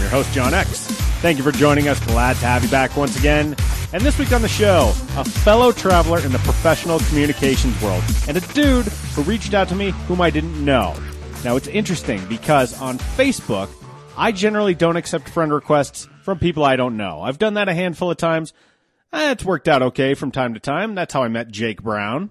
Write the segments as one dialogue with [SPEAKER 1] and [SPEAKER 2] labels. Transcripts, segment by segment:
[SPEAKER 1] I'm your host, John X. Thank you for joining us. Glad to have you back once again. And this week on the show, a fellow traveler in the professional communications world and a dude who reached out to me whom I didn't know. Now, it's interesting because on Facebook, I generally don't accept friend requests from people I don't know. I've done that a handful of times. Eh, It's worked out okay from time to time. That's how I met Jake Brown.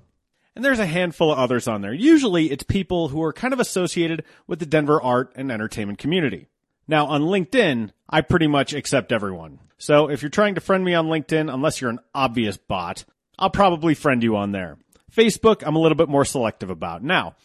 [SPEAKER 1] And there's a handful of others on there. Usually it's people who are kind of associated with the Denver art and entertainment community. Now on LinkedIn, I pretty much accept everyone. So if you're trying to friend me on LinkedIn, unless you're an obvious bot, I'll probably friend you on there. Facebook, I'm a little bit more selective about. Now,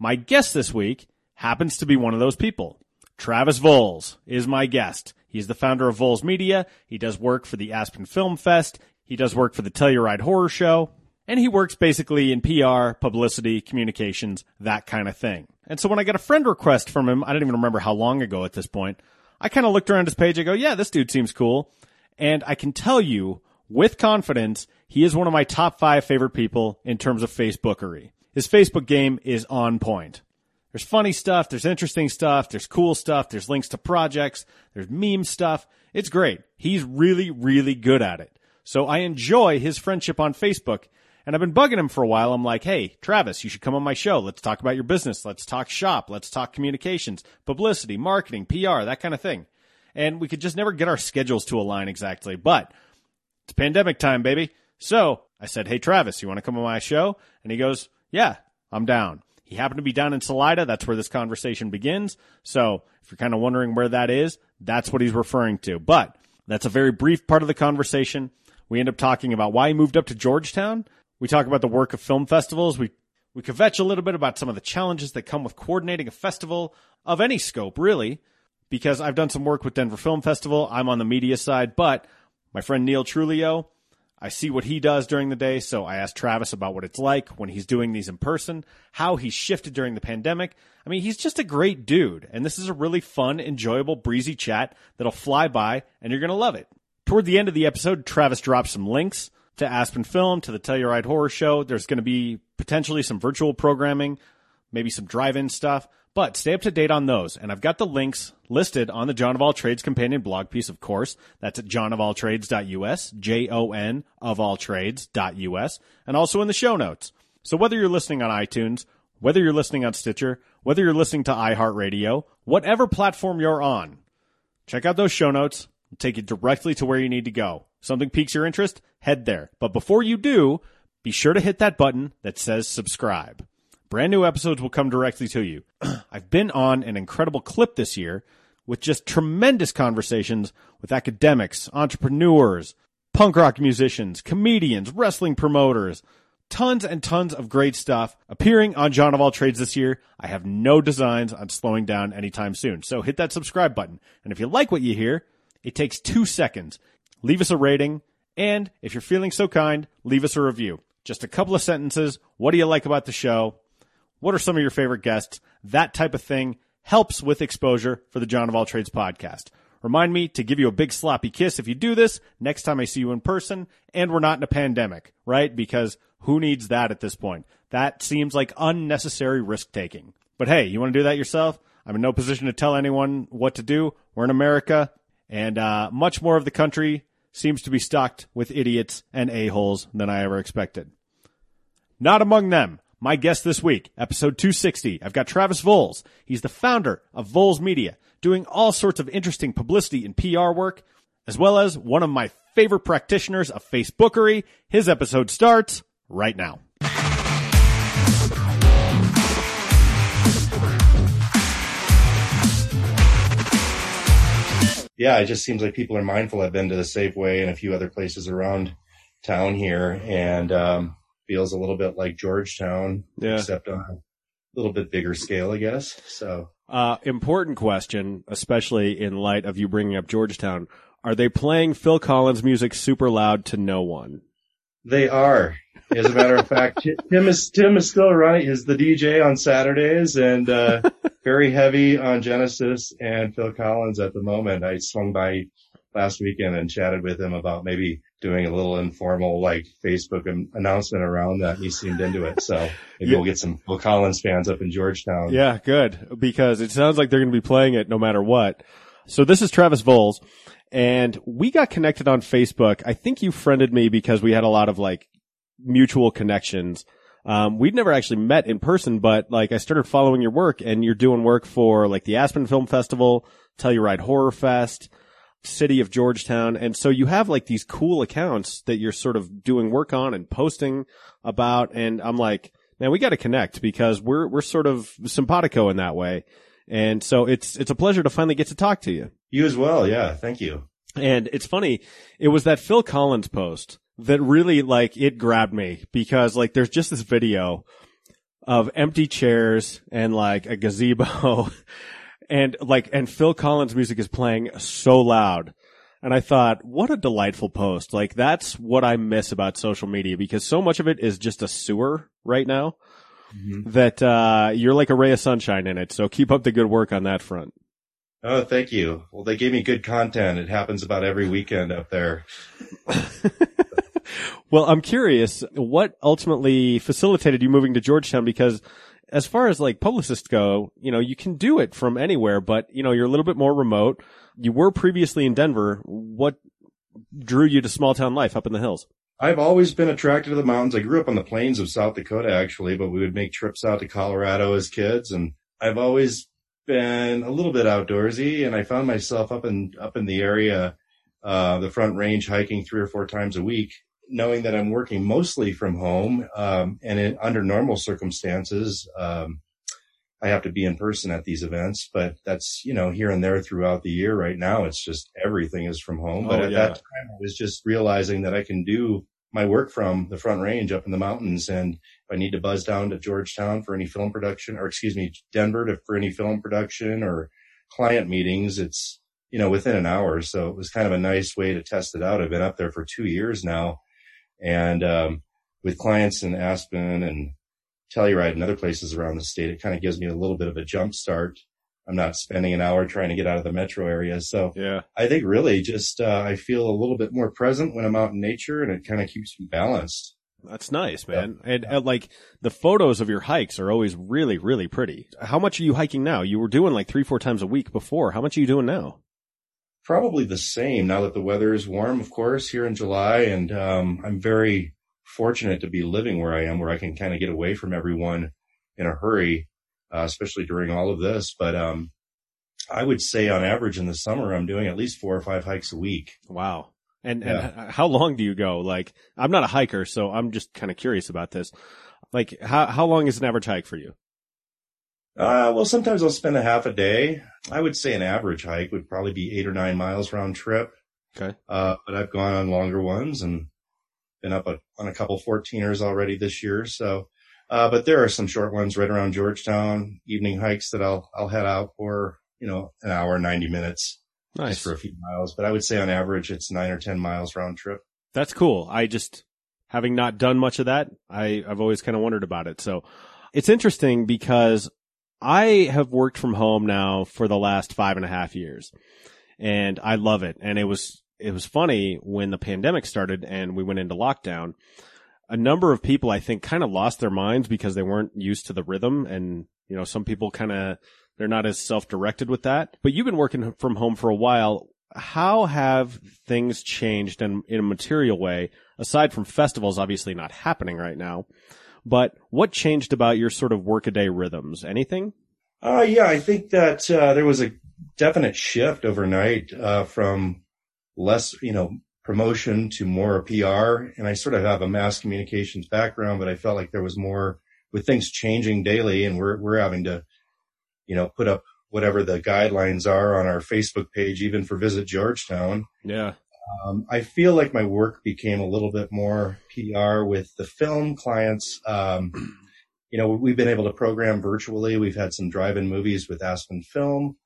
[SPEAKER 1] my guest this week happens to be one of those people. Travis Voles is my guest. He's the founder of Voles Media. He does work for the Aspen Film Fest. He does work for the Telluride Horror Show. And he works basically in PR, publicity, communications, that kind of thing. And so when I got a friend request from him, I don't even remember how long ago at this point, I kind of looked around his page. I go, yeah, this dude seems cool. And I can tell you with confidence, he is one of my top five favorite people in terms of Facebookery. His Facebook game is on point. There's funny stuff, there's interesting stuff, there's cool stuff, there's links to projects, there's meme stuff. It's great. He's really, really good at it. So I enjoy his friendship on Facebook. And I've been bugging him for a while. I'm like, hey, Travis, you should come on my show. Let's talk about your business. Let's talk shop. Let's talk communications, publicity, marketing, PR, that kind of thing. And we could just never get our schedules to align exactly. But it's pandemic time, baby. So I said, Hey, Travis, you want to come on my show? And he goes, Yeah, I'm down. He happened to be down in Salida. That's where this conversation begins. So if you're kind of wondering where that is, that's what he's referring to. But that's a very brief part of the conversation. We end up talking about why he moved up to Georgetown. We talk about the work of film festivals. We we kvetch a little bit about some of the challenges that come with coordinating a festival of any scope, really, because I've done some work with Denver Film Festival. I'm on the media side, but my friend Neil Trulio, I see what he does during the day, so I asked Travis about what it's like when he's doing these in person, how he's shifted during the pandemic. I mean, he's just a great dude, and this is a really fun, enjoyable, breezy chat that'll fly by, and you're going to love it. Toward the end of the episode, Travis drops some links to Aspen Film, to the Telluride Horror Show. There's going to be potentially some virtual programming, maybe some drive-in stuff, but stay up to date on those. And I've got the links listed on the John of All Trades companion blog piece, of course. That's at johnofalltrades.us, J-O-N of all trades.us, and also in the show notes. So whether you're listening on iTunes, whether you're listening on Stitcher, whether you're listening to iHeartRadio, whatever platform you're on, check out those show notes. It'll take you directly to where you need to go. Something piques your interest? Head there. But before you do, be sure to hit that button that says subscribe. Brand new episodes will come directly to you. I've been on an incredible clip this year with just tremendous conversations with academics, entrepreneurs, punk rock musicians, comedians, wrestling promoters, tons and tons of great stuff appearing on John of All Trades this year. I have no designs on slowing down anytime soon. So hit that subscribe button. And if you like what you hear, it takes two seconds. Leave us a rating. And if you're feeling so kind, leave us a review. Just a couple of sentences. What do you like about the show? What are some of your favorite guests? That type of thing helps with exposure for the John of All Trades podcast. Remind me to give you a big sloppy kiss if you do this next time I see you in person and we're not in a pandemic, right? Because who needs that at this point? That seems like unnecessary risk taking. But hey, you want to do that yourself? I'm in no position to tell anyone what to do. We're in America and uh, much more of the country seems to be stocked with idiots and a-holes than I ever expected. Not among them. My guest this week, episode 260, I've got Travis Voles. He's the founder of Voles Media, doing all sorts of interesting publicity and PR work, as well as one of my favorite practitioners of Facebookery. His episode starts right now.
[SPEAKER 2] Yeah, it just seems like people are mindful. I've been to the Safeway and a few other places around town here, and um, feels a little bit like Georgetown,
[SPEAKER 1] Yeah.
[SPEAKER 2] except on a little bit bigger scale, I guess. So
[SPEAKER 1] Uh, important question, especially in light of you bringing up Georgetown. Are they playing Phil Collins music super loud to no one?
[SPEAKER 2] They are. As a matter of fact, Tim is Tim is still running. Is the DJ on Saturdays and uh, very heavy on Genesis and Phil Collins at the moment. I swung by last weekend and chatted with him about maybe doing a little informal like Facebook announcement around that. He seemed into it. So maybe yeah. we'll get some Phil Collins fans up in Georgetown.
[SPEAKER 1] Yeah, good. Because it sounds like they're going to be playing it no matter what. So this is Travis Voles and we got connected on Facebook. I think you friended me because we had a lot of like mutual connections. Um, we'd never actually met in person, but like I started following your work and you're doing work for like the Aspen Film Festival, Telluride Horror Fest, City of Georgetown. And so you have like these cool accounts that you're sort of doing work on and posting about. And I'm like, man, we got to connect because we're, we're sort of simpatico in that way. And so it's, it's a pleasure to finally get to talk to you.
[SPEAKER 2] You as well. Yeah. Thank you.
[SPEAKER 1] And it's funny. It was that Phil Collins post that really like it grabbed me because like there's just this video of empty chairs and like a gazebo and like and Phil Collins music is playing so loud. And I thought, what a delightful post. Like that's what I miss about social media because so much of it is just a sewer right now mm-hmm. that uh you're like a ray of sunshine in it. So keep up the good work on that front.
[SPEAKER 2] Oh, thank you. Well, they gave me good content. It happens about every weekend up there.
[SPEAKER 1] well, I'm curious what ultimately facilitated you moving to Georgetown because as far as like publicists go, you know, you can do it from anywhere, but you know, you're a little bit more remote. You were previously in Denver. What drew you to small town life up in the hills?
[SPEAKER 2] I've always been attracted to the mountains. I grew up on the plains of South Dakota actually, but we would make trips out to Colorado as kids and I've always been a little bit outdoorsy and I found myself up in, up in the area, uh, the front range hiking three or four times a week knowing that I'm working mostly from home, um, and in, under normal circumstances, um, I have to be in person at these events, but that's, you know, here and there throughout the year. Right now, it's just everything is from home. Oh, but at yeah. that time, I was just realizing that I can do my work from the front range up in the mountains. And if I need to buzz down to Georgetown for any film production, or excuse me, Denver to, for any film production or client meetings, it's, you know, within an hour. So it was kind of a nice way to test it out. I've been up there for two years now and um, with clients in Aspen and Telluride and other places around the state, it kind of gives me a little bit of a jump start. I'm not spending an hour trying to get out of the metro area. So
[SPEAKER 1] yeah,
[SPEAKER 2] I think really just, uh, I feel a little bit more present when I'm out in nature and it kind of keeps me balanced.
[SPEAKER 1] That's nice, man. Yeah. And, and, like the photos of your hikes are always really, really pretty. How much are you hiking now? You were doing like three, four times a week before. How much are you doing now?
[SPEAKER 2] Probably the same now that the weather is warm, of course, here in July. And um, I'm very fortunate to be living where I am, where I can kind of get away from everyone in a hurry, uh, especially during all of this. But um, I would say on average in the summer, I'm doing at least four or five hikes a week.
[SPEAKER 1] Wow. And, yeah. and how long do you go? Like, I'm not a hiker, so I'm just kind of curious about this. Like, how, how long is an average hike for you?
[SPEAKER 2] Uh, well, sometimes I'll spend a half a day. I would say an average hike would probably be eight or nine miles round trip.
[SPEAKER 1] Okay.
[SPEAKER 2] Uh, but I've gone on longer ones and been up a, on a couple 14ers already this year. So, uh, but there are some short ones right around Georgetown, evening hikes that I'll, I'll head out for, you know, an hour, 90 minutes.
[SPEAKER 1] Nice.
[SPEAKER 2] for a few miles. But I would say on average, it's nine or 10 miles round trip.
[SPEAKER 1] That's cool. I just, having not done much of that, I, I've always kind of wondered about it. So it's interesting because I have worked from home now for the last five and a half years and I love it. And it was, it was funny when the pandemic started and we went into lockdown. A number of people, I think, kind of lost their minds because they weren't used to the rhythm. And, you know, some people kind of, they're not as self-directed with that. But you've been working from home for a while. How have things changed in, in a material way, aside from festivals obviously not happening right now? But what changed about your sort of workaday rhythms? Anything?
[SPEAKER 2] Uh, yeah, I think that uh, there was a definite shift overnight uh, from less, you know, promotion to more PR. And I sort of have a mass communications background, but I felt like there was more with things changing daily, and we're we're having to, you know, put up whatever the guidelines are on our Facebook page, even for Visit Georgetown.
[SPEAKER 1] Yeah.
[SPEAKER 2] Um, I feel like my work became a little bit more PR with the film clients. Um, you know, we've been able to program virtually. We've had some drive-in movies with Aspen Film,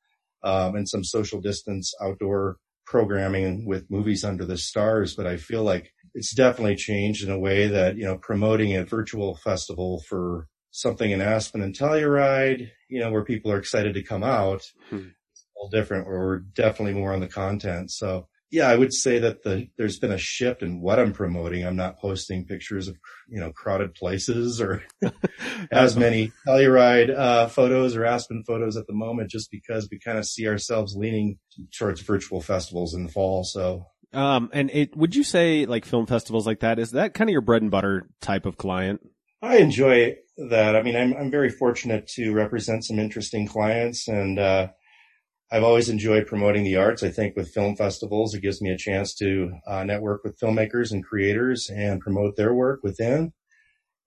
[SPEAKER 2] um, and some social distance outdoor programming with movies under the stars, but I feel like it's definitely changed in a way that, you know, promoting a virtual festival for something in Aspen and Telluride, you know, where people are excited to come out,
[SPEAKER 1] Hmm.
[SPEAKER 2] it's all different, or we're definitely more on the content. So yeah, I would say that the, there's been a shift in what I'm promoting. I'm not posting pictures of, you know, crowded places or as many Telluride, uh, photos or Aspen photos at the moment, just because we kind of see ourselves leaning towards virtual festivals in the fall. So
[SPEAKER 1] Um, and it, would you say like film festivals like that, is that kind of your bread and butter type of client?
[SPEAKER 2] I enjoy that. I mean, I'm, I'm very fortunate to represent some interesting clients and, uh, I've always enjoyed promoting the arts. I think with film festivals, it gives me a chance to uh, network with filmmakers and creators and promote their work within.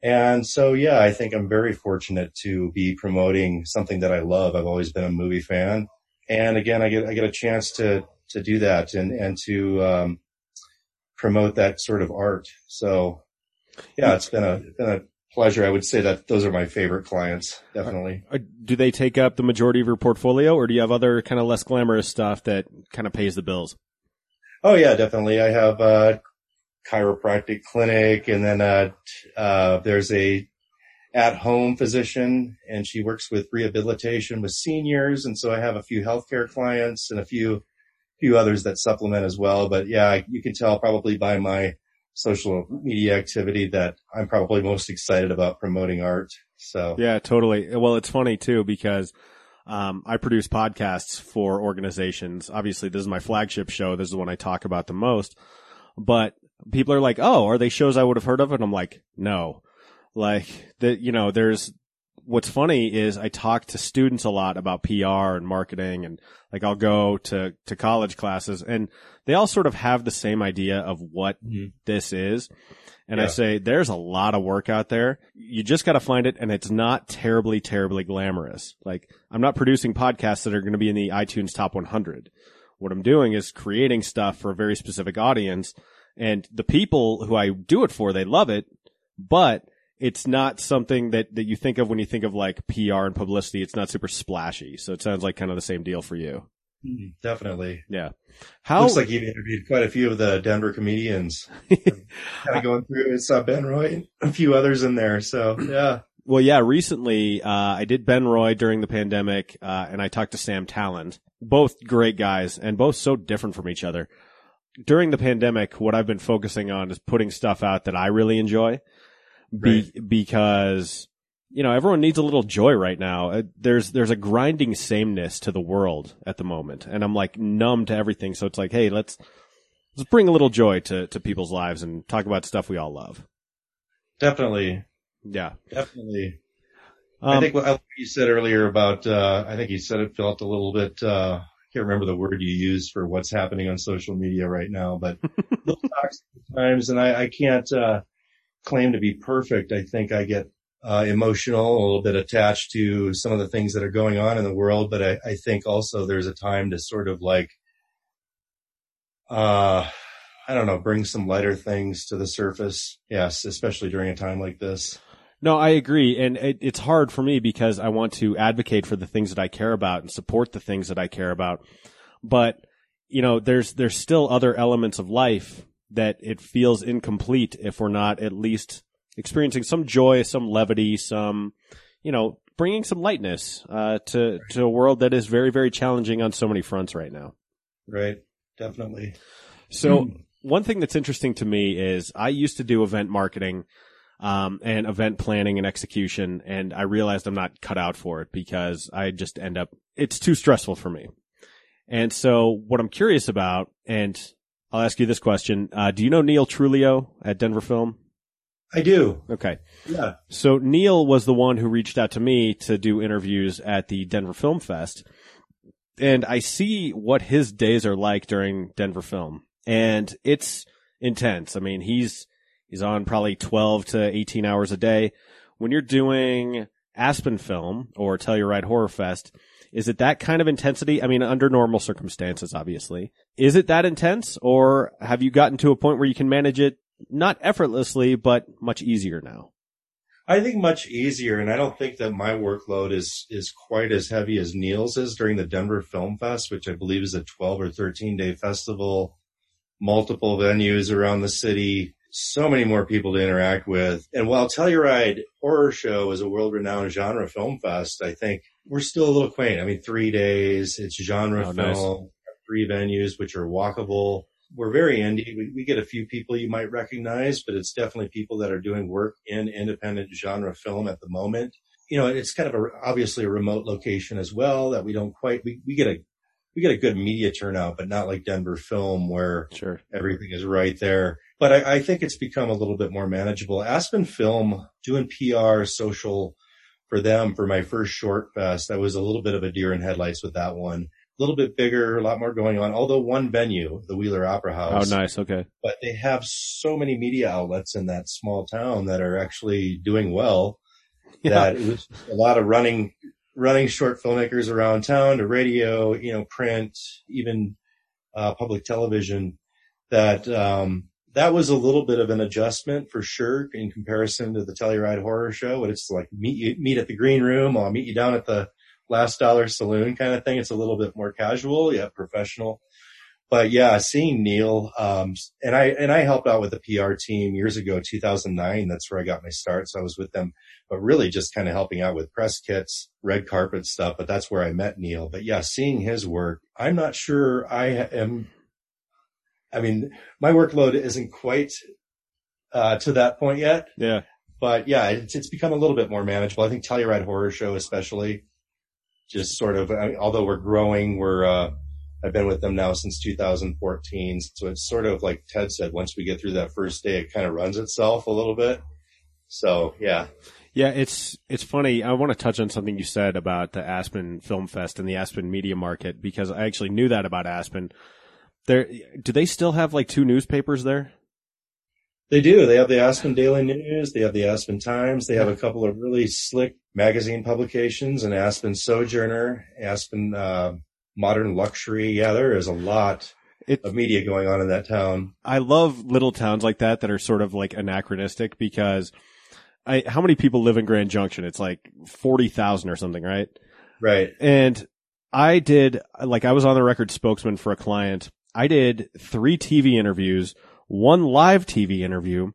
[SPEAKER 2] And so, yeah, I think I'm very fortunate to be promoting something that I love. I've always been a movie fan. And again, I get, I get a chance to, to do that and, and to, um, promote that sort of art. So yeah, it's been a, been a pleasure. I would say that those are my favorite clients. Definitely.
[SPEAKER 1] Uh, Do they take up the majority of your portfolio or do you have other kind of less glamorous stuff that kind of pays the bills?
[SPEAKER 2] Oh yeah, definitely. I have a chiropractic clinic and then, uh, t- uh, there's a at home physician and she works with rehabilitation with seniors. And so I have a few healthcare clients and a few, few others that supplement as well. But yeah, you can tell probably by my social media activity that I'm probably most excited about promoting art. So
[SPEAKER 1] Yeah, totally. Well, it's funny too because um, I produce podcasts for organizations. Obviously, this is my flagship show. This is the one I talk about the most. But people are like, "Oh, are they shows I would have heard of?" And I'm like, "No." Like that, you know. There's what's funny is I talk to students a lot about PR and marketing, and like I'll go to to college classes, and they all sort of have the same idea of what
[SPEAKER 2] Mhm.
[SPEAKER 1] this is. And I say, there's a lot of work out there. You just got to find it. And it's not terribly, terribly glamorous. Like I'm not producing podcasts that are going to be in the iTunes top 100. What I'm doing is creating stuff for a very specific audience. And the people who I do it for, they love it, but it's not something that, that you think of when you think of like PR and publicity. It's not super splashy. So it sounds like kind of the same deal for you.
[SPEAKER 2] Mhm, definitely.
[SPEAKER 1] Yeah. How,
[SPEAKER 2] Looks like you've interviewed quite a few of the Denver comedians. kind of going through it. Saw Ben Roy and a few others in there. So yeah.
[SPEAKER 1] Well, yeah, recently, uh, I did Ben Roy during the pandemic, uh, and I talked to Sam Tallent. Both great guys and both so different from each other. During the pandemic, what I've been focusing on is putting stuff out that I really enjoy be- because, you know, everyone needs a little joy right now. Uh, there's, there's a grinding sameness to the world at the moment, and I'm like numb to everything. So it's like, hey, let's, let's bring a little joy to, to people's lives and talk about stuff we all love.
[SPEAKER 2] Definitely.
[SPEAKER 1] Yeah.
[SPEAKER 2] Definitely.
[SPEAKER 1] Um,
[SPEAKER 2] I think what you said earlier about, uh, I think you said it felt a little bit, uh, I can't remember the word you used for what's happening on social media right now, but a little toxic times. And I, I can't, uh, claim to be perfect. I think I get, uh, emotional, a little bit attached to some of the things that are going on in the world. But I, I think also there's a time to sort of like, uh, I don't know, bring some lighter things to the surface. Yes, especially during a time like this.
[SPEAKER 1] No, I agree. And it, it's hard for me because I want to advocate for the things that I care about and support the things that I care about. But, you know, there's, there's still other elements of life that it feels incomplete if we're not at least experiencing some joy, some levity, some, you know, bringing some lightness, uh, to, to a world that is very, very challenging on so many fronts right now.
[SPEAKER 2] Right. Definitely.
[SPEAKER 1] So one thing that's interesting to me is I used to do event marketing, um, and event planning and execution, and I realized I'm not cut out for it because I just end up, it's too stressful for me. And so what I'm curious about, and I'll ask you this question, uh, do you know Neil Trulio at Denver Film?
[SPEAKER 2] I do.
[SPEAKER 1] Okay.
[SPEAKER 2] Yeah.
[SPEAKER 1] So Neil was the one who reached out to me to do interviews at the Denver Film Fest. And I see what his days are like during Denver Film. And it's intense. I mean, he's, he's on probably 12 to 18 hours a day. When you're doing Aspen Film or Telluride Horror Fest, is it that kind of intensity? I mean, under normal circumstances, obviously. Is it that intense or have you gotten to a point where you can manage it not effortlessly, but much easier now?
[SPEAKER 2] I think much easier, and I don't think that my workload is is quite as heavy as Neil's is during the Denver Film Fest, which I believe is a 12 or 13 day festival, multiple venues around the city, so many more people to interact with. And while Telluride Horror Show is a world renowned genre film fest, I think we're still a little quaint. I mean, three days, it's genre
[SPEAKER 1] Oh,
[SPEAKER 2] film,
[SPEAKER 1] nice.
[SPEAKER 2] three venues, which are walkable. We're very indie. We, we get a few people you might recognize, but it's definitely people that are doing work in independent genre film at the moment. You know, it's kind of a, obviously a remote location as well that we don't quite, we, we get a, we get a good media turnout, but not like Denver film where
[SPEAKER 1] Sure.
[SPEAKER 2] everything is right there. But I, I think it's become a little bit more manageable. Aspen Film doing PR, social for them for my first short fest. I was a little bit of a deer in headlights with that one. A little bit bigger, a lot more going on. Although one venue, the Wheeler Opera House.
[SPEAKER 1] Oh, nice. Okay.
[SPEAKER 2] but they have so many media outlets in that small town that are actually doing well. That it was a lot of running, running short filmmakers around town to radio, you know, print, even uh, public television. That um, that was a little bit of an adjustment for sure in comparison to the Telluride Horror Show. But it's like meet you meet at the green room, I'll meet you down at the last dollar saloon kind of thing. It's a little bit more casual, yet professional but yeah, seeing Neil, um, and I, and I helped out with the PR team years ago, 2009. That's where I got my start. So I was with them, but really just kind of helping out with press kits, red carpet stuff. But that's where I met Neil. But yeah, seeing his work, I'm not sure I am. I mean, my workload isn't quite, uh, to that point yet,
[SPEAKER 1] Yeah.
[SPEAKER 2] but yeah, it's, it's become a little bit more manageable. I think Telluride Horror Show, especially, just sort of, I mean, although we're growing, we're, uh, I've been with them now since 2014. So it's sort of like Ted said, once we get through that first day, it kind of runs itself a little bit. So yeah,
[SPEAKER 1] Yeah, it's it's funny. I want to touch on something you said about the Aspen Film Fest and the Aspen media market because I actually knew that about Aspen. There, do they still have like two newspapers there?
[SPEAKER 2] they do. They have the Aspen Daily News. They have the Aspen Times. They have a couple of really slick magazine publications and Aspen Sojourner, Aspen, uh, Modern Luxury. Yeah, there is a lot
[SPEAKER 1] It,
[SPEAKER 2] of media going on in that town.
[SPEAKER 1] I love little towns like that that are sort of like anachronistic because I how many people live in Grand Junction? It's like forty thousand or something, right?
[SPEAKER 2] Right.
[SPEAKER 1] And I did, like, I was on the record spokesman for a client. I did three TV interviews, one live TV interview,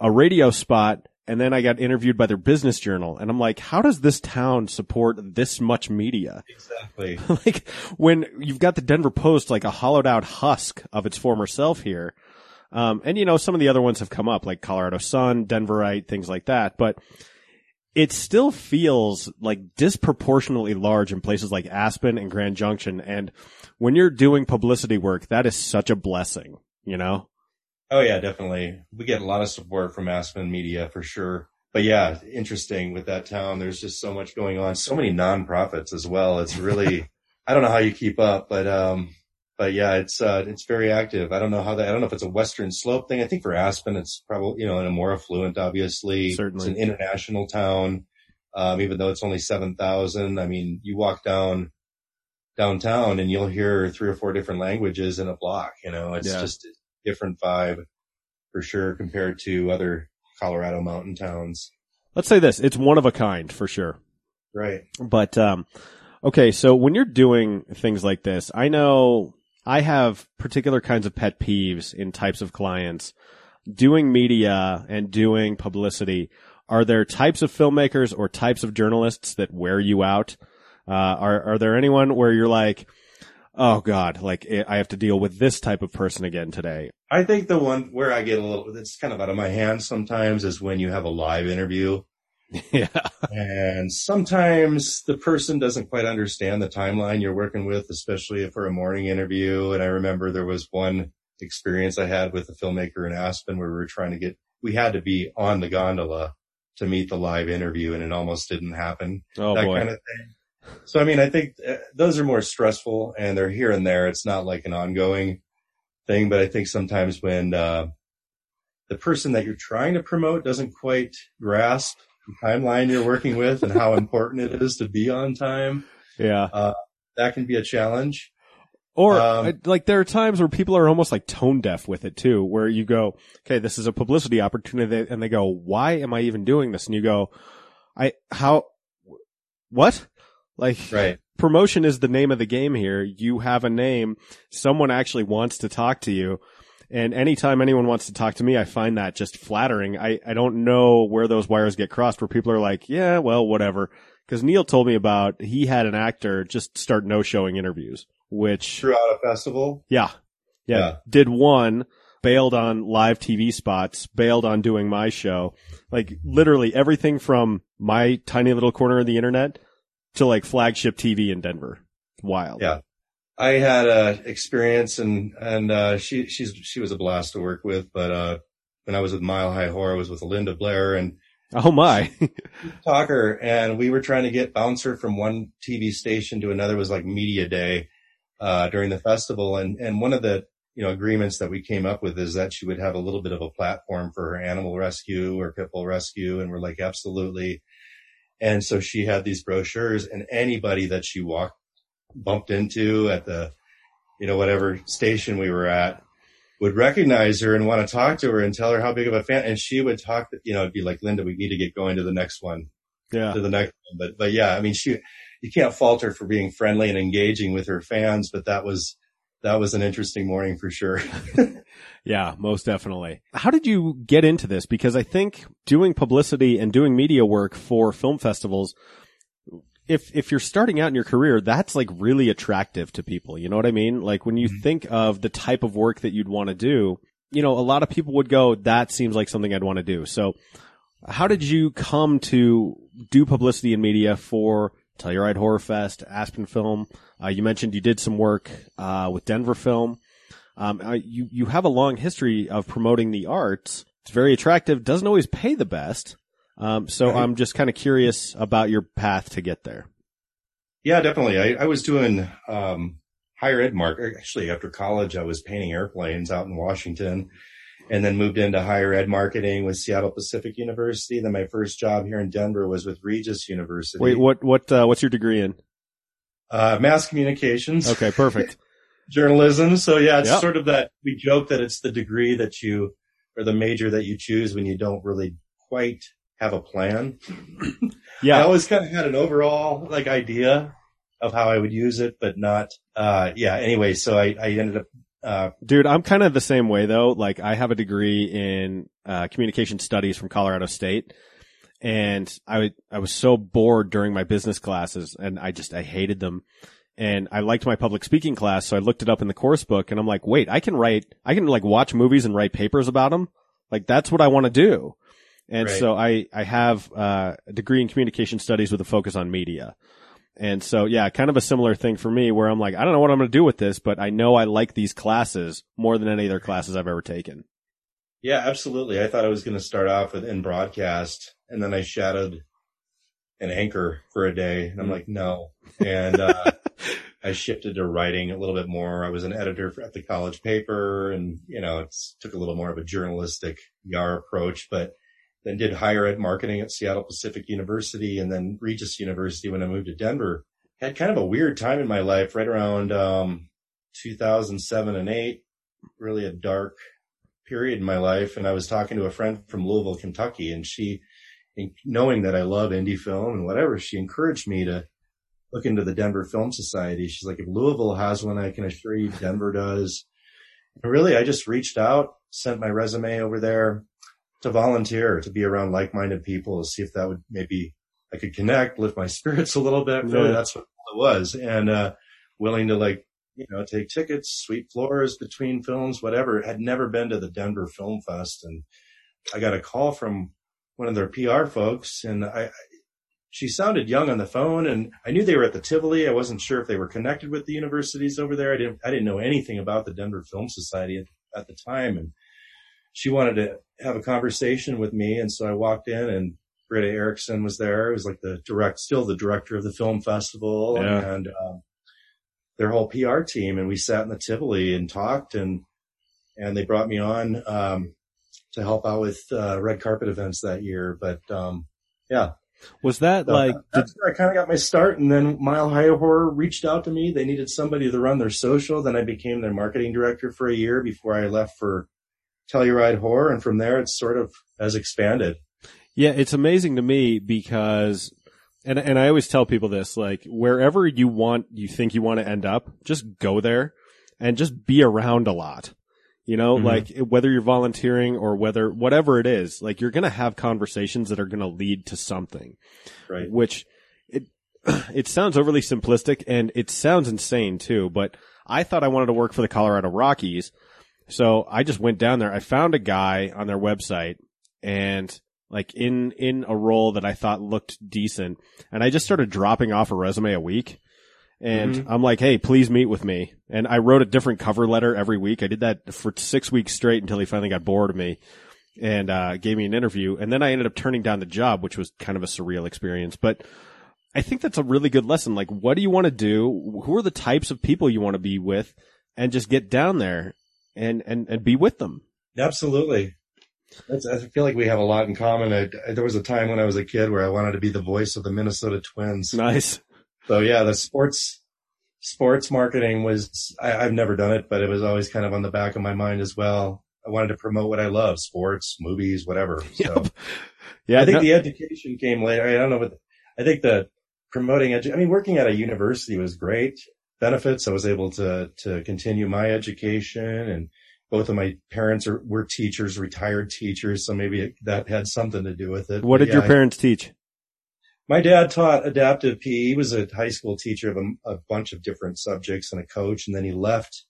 [SPEAKER 1] a radio spot, and then I got interviewed by their business journal. And I'm like, how does this town support this much media?
[SPEAKER 2] Exactly.
[SPEAKER 1] like, when you've got the Denver Post, like a hollowed out husk of its former self here. Um, and you know, some of the other ones have come up, like Colorado Sun, Denverite, things like that. But it still feels like disproportionately large in places like Aspen and Grand Junction. And when you're doing publicity work, that is such a blessing, you know?
[SPEAKER 2] Oh yeah, definitely. We get a lot of support from Aspen Media for sure. But yeah, interesting with that town. There's just so much going on. So many nonprofits as well. It's really, I don't know how you keep up, but, um, but yeah, it's, uh, it's very active. I don't know how that, I don't know if it's a Western slope thing. I think for Aspen, it's probably, you know, in a more affluent, obviously.
[SPEAKER 1] Certainly.
[SPEAKER 2] It's an international town. Um, even though it's only 7,000. I mean, you walk down downtown and you'll hear three or four different languages in a block, you know, it's
[SPEAKER 1] Yeah.
[SPEAKER 2] just a different vibe for sure compared to other Colorado mountain towns.
[SPEAKER 1] Let's say this. It's one of a kind for sure.
[SPEAKER 2] Right.
[SPEAKER 1] But um okay, so when you're doing things like this, I know I have particular kinds of pet peeves in types of clients. Doing media and doing publicity, are there types of filmmakers or types of journalists that wear you out? Uh, are are there anyone where you're like, oh god, like eh, I have to deal with this type of person again today?
[SPEAKER 2] I think the one where I get a little, it's kind of out of my hands sometimes is when you have a live interview
[SPEAKER 1] yeah,
[SPEAKER 2] and sometimes the person doesn't quite understand the timeline you're working with, especially for a morning interview. And I remember there was one experience I had with a filmmaker in Aspen where we were trying to get, we had to be on the gondola to meet the live interview and it almost didn't happen.
[SPEAKER 1] oh
[SPEAKER 2] that
[SPEAKER 1] boy,
[SPEAKER 2] kind of thing. So, I mean, I think uh, those are more stressful and they're here and there. It's not like an ongoing thing, but I think sometimes when, uh, the person that you're trying to promote doesn't quite grasp the timeline you're working with and how important it is to be on time,
[SPEAKER 1] yeah.
[SPEAKER 2] that can be a challenge.
[SPEAKER 1] Or
[SPEAKER 2] Um,
[SPEAKER 1] like there are times where people are almost like tone deaf with it too, where you go, okay, this is a publicity opportunity, and they go, why am I even doing this? And you go, I how what? Like
[SPEAKER 2] Right.
[SPEAKER 1] promotion is the name of the game here. You have a name. Someone actually wants to talk to you. And anytime anyone wants to talk to me, I find that just flattering. I, I don't know where those wires get crossed where people are like, yeah, well, whatever. Cause Neil told me about, he had an actor just start no showing interviews, which,
[SPEAKER 2] Throughout a festival.
[SPEAKER 1] yeah, yeah,
[SPEAKER 2] Yeah.
[SPEAKER 1] did one, bailed on live TV spots, bailed on doing my show. Like literally everything from my tiny little corner of the internet to like flagship TV in Denver. Wild.
[SPEAKER 2] Yeah. I had a experience and, and, uh, she, she's, she was a blast to work with, but, uh, when I was with Mile High Horror, I was with Linda Blair and
[SPEAKER 1] Oh my.
[SPEAKER 2] Talker and we were trying to get bouncer from one TV station to another It was like media day, uh, during the festival. And, and one of the, you know, agreements that we came up with is that she would have a little bit of a platform for her animal rescue or pit bull rescue. And we're like, absolutely. And so she had these brochures and anybody that she walked, bumped into at the, you know, whatever station we were at would recognize her and want to talk to her and tell her how big of a fan. And she would talk, you know, it'd be like, Linda, we need to get going to the next one,
[SPEAKER 1] Yeah.
[SPEAKER 2] to the next one. But, but yeah, I mean, she, you can't fault her for being friendly and engaging with her fans, but that was, that was an interesting morning for sure.
[SPEAKER 1] Yeah, most definitely. How did you get into this? Because I think doing publicity and doing media work for film festivals, if, if you're starting out in your career, that's like really attractive to people. You know what I mean? Like when you think of the type of work that you'd want to do, you know, a lot of people would go, that seems like something I'd want to do. So how did you come to do publicity and media for Telluride Horror Fest, Aspen Film? Uh, you mentioned you did some work, uh, with Denver Film. Um, uh, you you have a long history of promoting the arts. It's very attractive. Doesn't always pay the best. Um, so
[SPEAKER 2] Right.
[SPEAKER 1] I'm just kind of curious about your path to get there.
[SPEAKER 2] Yeah, definitely. I, I was doing um, higher ed mark. Actually, after college, I was painting airplanes out in Washington, and then moved into higher ed marketing with Seattle Pacific University. Then my first job here in Denver was with Regis University.
[SPEAKER 1] Wait, what what uh, what's your degree in?
[SPEAKER 2] Uh, mass communications.
[SPEAKER 1] Okay, perfect.
[SPEAKER 2] journalism. So yeah, it's
[SPEAKER 1] Yep.
[SPEAKER 2] sort of that we joke that it's the degree that you or the major that you choose when you don't really quite have a plan.
[SPEAKER 1] Yeah.
[SPEAKER 2] I always kind of had an overall like idea of how I would use it, but not, uh, yeah, anyway, so I, I ended up, uh,
[SPEAKER 1] dude, I'm kind of the same way though. Like I have a degree in uh, communication studies from Colorado State, and I I was so bored during my business classes, and I just I hated them. And I liked my public speaking class, so I looked it up in the course book, and I'm like, wait, I can write, I can like watch movies and write papers about them. Like that's what I want to do. And
[SPEAKER 2] Right.
[SPEAKER 1] so I I have uh, a degree in communication studies with a focus on media. And so, yeah, kind of a similar thing for me where I'm like, I don't know what I'm going to do with this, but I know I like these classes more than any other classes I've ever taken.
[SPEAKER 2] yeah, absolutely. I thought I was going to start off with in broadcast and then I shadowed an anchor for a day and I'm like, no. And, uh, I shifted to writing a little bit more. I was an editor for, at the college paper and, you know, it took a little more of a journalistic YAR approach, but then did higher ed marketing at Seattle Pacific University and then Regis University when I moved to Denver. Had kind of a weird time in my life right around, um, 2007 and eight, really a dark period in my life. And I was talking to a friend from Louisville, Kentucky, and she, in- knowing that I love indie film and whatever, she encouraged me to look into the Denver Film Society. She's like, if Louisville has one, I can assure you Denver does. And really, I just reached out, sent my resume over there to volunteer, to be around like-minded people, to see if that would maybe I could connect, lift my spirits a little bit. Really,
[SPEAKER 1] Yeah.
[SPEAKER 2] that's what it was. And, uh, willing to like, you know, take tickets, sweep floors between films, whatever. Had never been to the Denver Film Fest. And I got a call from one of their PR folks and I, she sounded young on the phone and I knew they were at the Tivoli. I wasn't sure if they were connected with the universities over there. I didn't, I didn't know anything about the Denver Film Society at, at the time. And she wanted to have a conversation with me. And so I walked in and Britta Erickson was there. It was like the direct, still the director of the film festival
[SPEAKER 1] Yeah.
[SPEAKER 2] and, um, their whole PR team. And we sat in the Tivoli and talked and, and they brought me on, um, to help out with, uh, red carpet events that year. But, um, yeah,
[SPEAKER 1] Was that
[SPEAKER 2] So
[SPEAKER 1] like, did,
[SPEAKER 2] that's where I kind of got my start. And then Mile High Horror reached out to me. They needed somebody to run their social. Then I became their marketing director for a year before I left for Telluride Horror. And from there, it's sort of has expanded.
[SPEAKER 1] yeah, it's amazing to me because, and, and I always tell people this, like wherever you want, you think you want to end up, just go there and just be around a lot. You know,
[SPEAKER 2] Mhm.
[SPEAKER 1] like whether you're volunteering or whether, whatever it is, like you're going to have conversations that are going to lead to something.
[SPEAKER 2] Right.
[SPEAKER 1] which it it sounds overly simplistic and it sounds insane too, but I thought I wanted to work for the Colorado Rockies. So I just went down there. I found a guy on their website and like in in a role that I thought looked decent and I just started dropping off a resume a week. And
[SPEAKER 2] Mhm.
[SPEAKER 1] I'm like, "Hey, please meet with me." And I wrote a different cover letter every week. I did that for 6 weeks straight until he finally got bored of me and uh, gave me an interview. And then I ended up turning down the job, which was kind of a surreal experience. But I think that's a really good lesson. Like, what do you want to do? Who are the types of people you want to be with? And just get down there and, and, and be with them.
[SPEAKER 2] Absolutely. That's, I feel like we have a lot in common. I, I- there was a time when I was a kid where I wanted to be the voice of the Minnesota Twins.
[SPEAKER 1] Nice.
[SPEAKER 2] So yeah, the sports sports marketing was I, I've never done it, but it was always kind of on the back of my mind as well. I wanted to promote what I love, sports, movies, whatever. So
[SPEAKER 1] Yep. Yeah.
[SPEAKER 2] I think
[SPEAKER 1] no-
[SPEAKER 2] the education came later. I don't know, but I think the promoting edu- I mean, working at a university was great. Benefits. I was able to to continue my education, and both of my parents are were teachers, retired teachers, so maybe it, that had something to do with it.
[SPEAKER 1] what
[SPEAKER 2] But
[SPEAKER 1] did your
[SPEAKER 2] yeah,
[SPEAKER 1] parents teach?
[SPEAKER 2] My dad taught adaptive PE. He was a high school teacher of a, a bunch of different subjects and a coach. And then he left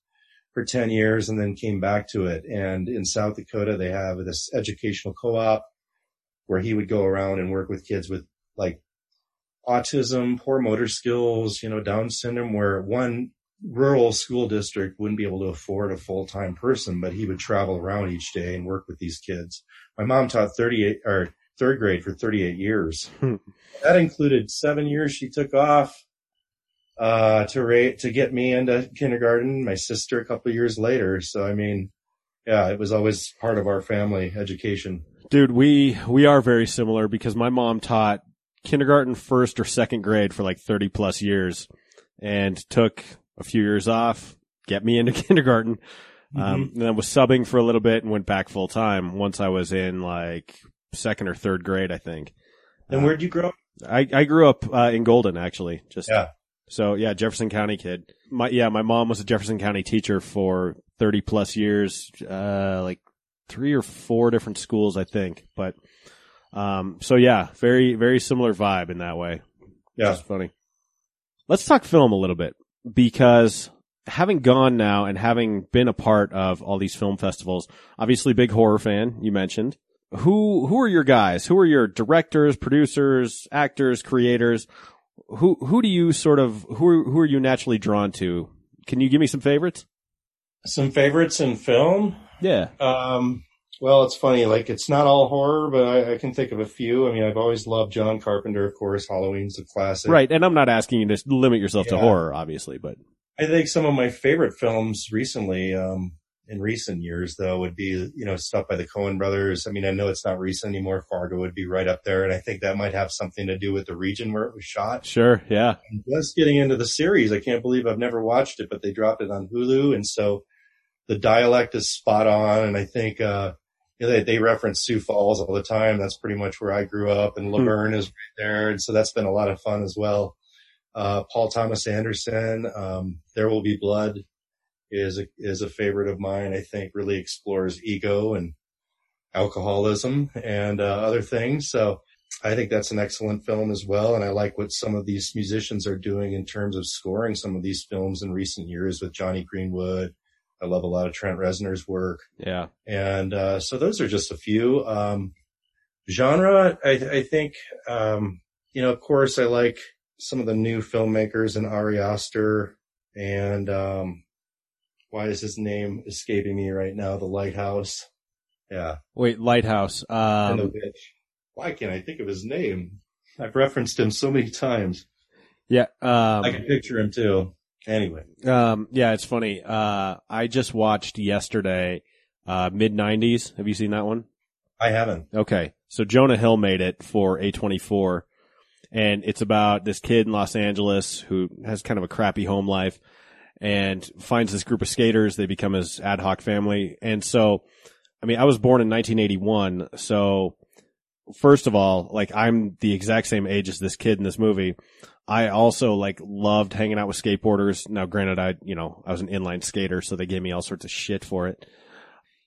[SPEAKER 2] for 10 years and then came back to it. And in South Dakota, they have this educational co-op where he would go around and work with kids with like autism, poor motor skills, you know, Down syndrome, where one rural school district wouldn't be able to afford a full-time person, but he would travel around each day and work with these kids. My mom taught 38 or third grade for 38 years.
[SPEAKER 1] Hmm.
[SPEAKER 2] That included seven years she took off uh, to rate to get me into kindergarten. My sister a couple of years later. So I mean, yeah, it was always part of our family education.
[SPEAKER 1] Dude, we, we are very similar because my mom taught kindergarten, first or second grade for like 30 plus years and took a few years off, get me into kindergarten. Um, and then was subbing for a little bit and went back full time once I was in like second or third grade, I think.
[SPEAKER 2] And where'd you grow up?
[SPEAKER 1] I, I grew up, uh, in Golden actually, just,
[SPEAKER 2] Yeah.
[SPEAKER 1] so yeah, Jefferson County kid. My, yeah, my mom was a Jefferson County teacher for 30 plus years, uh, like three or four different schools, I think. But, um, so yeah, very, very similar vibe in that way.
[SPEAKER 2] Yeah.
[SPEAKER 1] Funny. Let's talk film a little bit because having gone now and having been a part of all these film festivals, obviously big horror fan, you mentioned. Who, who are your guys? Who are your directors, producers, actors, creators? Who, who do you sort of, who are, who are you naturally drawn to? Can you give me some favorites?
[SPEAKER 2] Some favorites in film.
[SPEAKER 1] Yeah.
[SPEAKER 2] Um, well, it's funny. Like it's not all horror, but I, I can think of a few. I mean, I've always loved John Carpenter. Of course, Halloween's a classic.
[SPEAKER 1] Right. And I'm not asking you to limit yourself to horror, obviously, but
[SPEAKER 2] I think some of my favorite films recently, um, in recent years though, would be, you know, stuff by the Coen brothers. I mean, I know it's not recent anymore. Fargo would be right up there. And I think that might have something to do with the region where it was shot.
[SPEAKER 1] sure. Yeah.
[SPEAKER 2] And Just getting into the series. I can't believe I've never watched it, but they dropped it on Hulu. And so the dialect is spot on. And I think, uh, you know, they, they reference Sioux Falls all the time. That's pretty much where I grew up and Luverne is right there. And so that's been a lot of fun as well. Uh, Paul Thomas Anderson, um, There Will Be Blood is a, is a favorite of mine. I think really explores ego and alcoholism and, uh, other things. So I think that's an excellent film as well. And I like what some of these musicians are doing in terms of scoring some of these films in recent years with Jonny Greenwood. I love a lot of Trent Reznor's work.
[SPEAKER 1] Yeah.
[SPEAKER 2] And, uh, so those are just a few, um, genre. I, I think, um, you know, of course I like some of the new filmmakers and Ari Aster and, um, why is his name escaping me right now? The Lighthouse. Yeah.
[SPEAKER 1] Wait, Lighthouse.
[SPEAKER 2] and the
[SPEAKER 1] Um,
[SPEAKER 2] witch. Why can't I think of his name? I've referenced him so many times.
[SPEAKER 1] yeah. Um,
[SPEAKER 2] I can picture him too. Anyway,
[SPEAKER 1] Um, yeah, it's funny. Uh, I just watched yesterday, uh, mid nineties. Have you seen that one?
[SPEAKER 2] I haven't.
[SPEAKER 1] Okay. So Jonah Hill made it for A24. and it's about this kid in Los Angeles who has kind of a crappy home life and finds this group of skaters. They become his ad hoc family. And so, I mean, I was born in 1981. So first of all, like I'm the exact same age as this kid in this movie. I also like loved hanging out with skateboarders. Now, granted, I, you know, I was an inline skater, so they gave me all sorts of shit for it.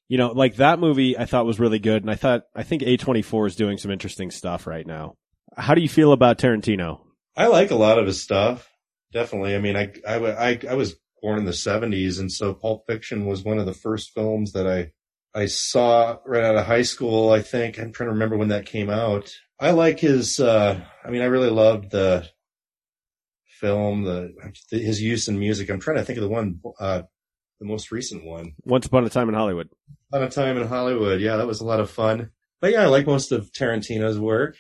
[SPEAKER 1] You know, like that movie I thought was really good. And I thought, I think A24 is doing some interesting stuff right now. How do you feel about Tarantino?
[SPEAKER 2] I like a lot of his stuff. Definitely. I mean, I, I, I, I was born in the seventies. And so Pulp Fiction was one of the first films that I, I saw right out of high school. I think I'm trying to remember when that came out. I like his, uh, I mean, I really loved the film, the, his use in music. I'm trying to think of the one, uh, the most recent one.
[SPEAKER 1] Once Upon a Time in Hollywood.
[SPEAKER 2] On a Time in Hollywood. Yeah, that was a lot of fun. But yeah, I like most of Tarantino's work.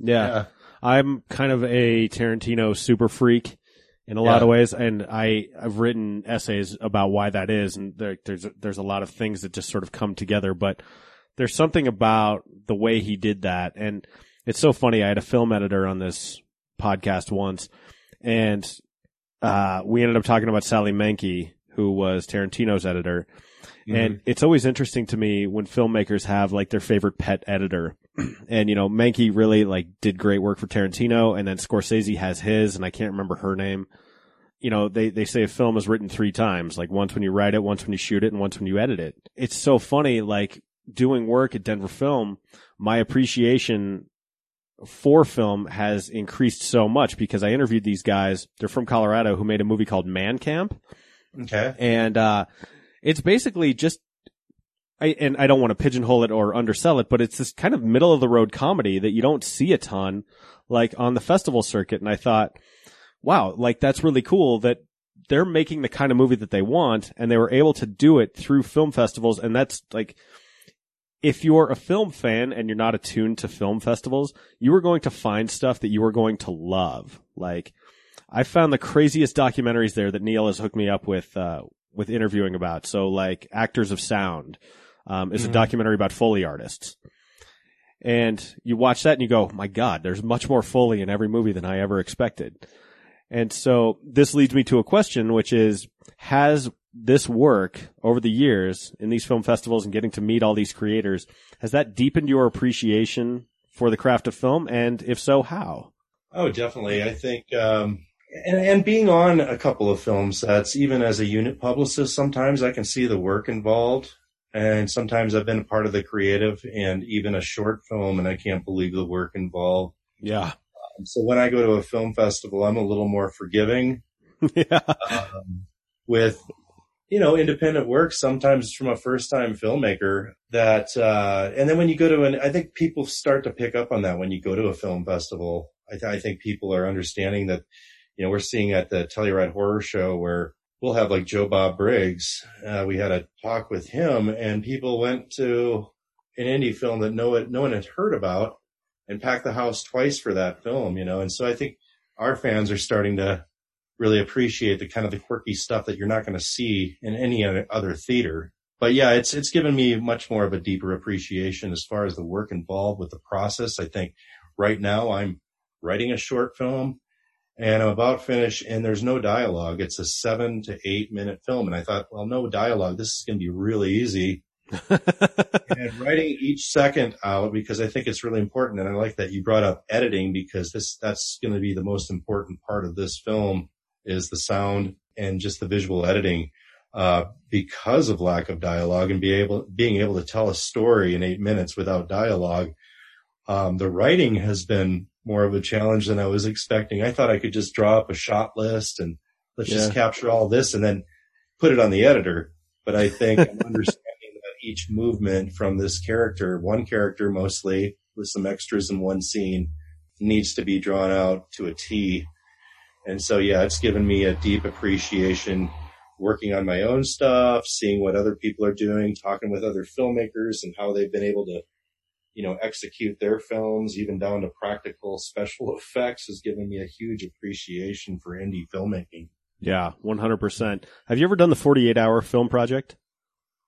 [SPEAKER 1] Yeah.
[SPEAKER 2] Yeah.
[SPEAKER 1] I'm kind of a Tarantino super freak in a lot of ways, and I I've written essays about why that is, and there, there's there's a lot of things that just sort of come together. But there's something about the way he did that, and it's so funny. I had a film editor on this podcast once, and uh, we ended up talking about Sally Menke, who was Tarantino's editor. And it's always interesting to me when filmmakers have like their favorite pet editor. and you know, Menke really like did great work for Tarantino and then Scorsese has his and I can't remember her name. You know, they, they say a film is written three times, like once when you write it, once when you shoot it, and once when you edit it. It's so funny, like doing work at Denver Film, my appreciation for film has increased so much because I interviewed these guys. They're from Colorado who made a movie called Man Camp
[SPEAKER 2] Okay.
[SPEAKER 1] and uh, it's basically just. I, and I don't want to pigeonhole it or undersell it, but it's this kind of middle of the road comedy that you don't see a ton, like on the festival circuit. And I thought, wow, like that's really cool that they're making the kind of movie that they want and they were able to do it through film festivals. And that's like, if you're a film fan and you're not attuned to film festivals, you are going to find stuff that you are going to love. Like, I found the craziest documentaries there that Neil has hooked me up with, uh, with interviewing about. So like Actors of Sound, um, is a
[SPEAKER 2] Mhm.
[SPEAKER 1] documentary about Foley artists. And you watch that and you go, my God, there's much more Foley in every movie than I ever expected. And so this leads me to a question, which is, has this work over the years in these film festivals and getting to meet all these creators, has that deepened your appreciation for the craft of film? And if so, how?
[SPEAKER 2] Oh, definitely. I think, um, and, and being on a couple of film sets, even as a unit publicist, sometimes I can see the work involved. And sometimes I've been a part of the creative and even a short film, and I can't believe the work involved.
[SPEAKER 1] Yeah.
[SPEAKER 2] So when I go to a film festival, I'm a little more forgiving
[SPEAKER 1] yeah.
[SPEAKER 2] um, with you know independent work sometimes from a first time filmmaker that uh and then when you go to an i think people start to pick up on that when you go to a film festival i, th- I think people are understanding that you know we're seeing at the telluride horror show where we'll have like joe bob briggs uh, we had a talk with him and people went to an indie film that no one no one had heard about and packed the house twice for that film you know and so i think our fans are starting to really appreciate the kind of the quirky stuff that you're not going to see in any other theater. But yeah, it's it's given me much more of a deeper appreciation as far as the work involved with the process. I think right now I'm writing a short film and I'm about finished and there's no dialogue. It's a seven to eight minute film. And I thought, well, no dialogue. This is going to be really easy. and writing each second out because I think it's really important. And I like that you brought up editing because this, that's going to be the most important part of this film is the sound and just the visual editing. Uh, because of lack of dialogue and be able, being able to tell a story in eight minutes without dialogue. Um, the writing has been more of a challenge than I was expecting. I thought I could just draw up a shot list and let's just capture all this and then put it on the editor. But I think I'm understanding that each movement from this character, one character mostly with some extras in one scene needs to be drawn out to a T. And so, yeah, it's given me a deep appreciation working on my own stuff, seeing what other people are doing, talking with other filmmakers and how they've been able to, you know, execute their films, even down to practical special effects has given me a huge appreciation for indie filmmaking.
[SPEAKER 1] Yeah, 100%. Have you ever done the 48 hour film project?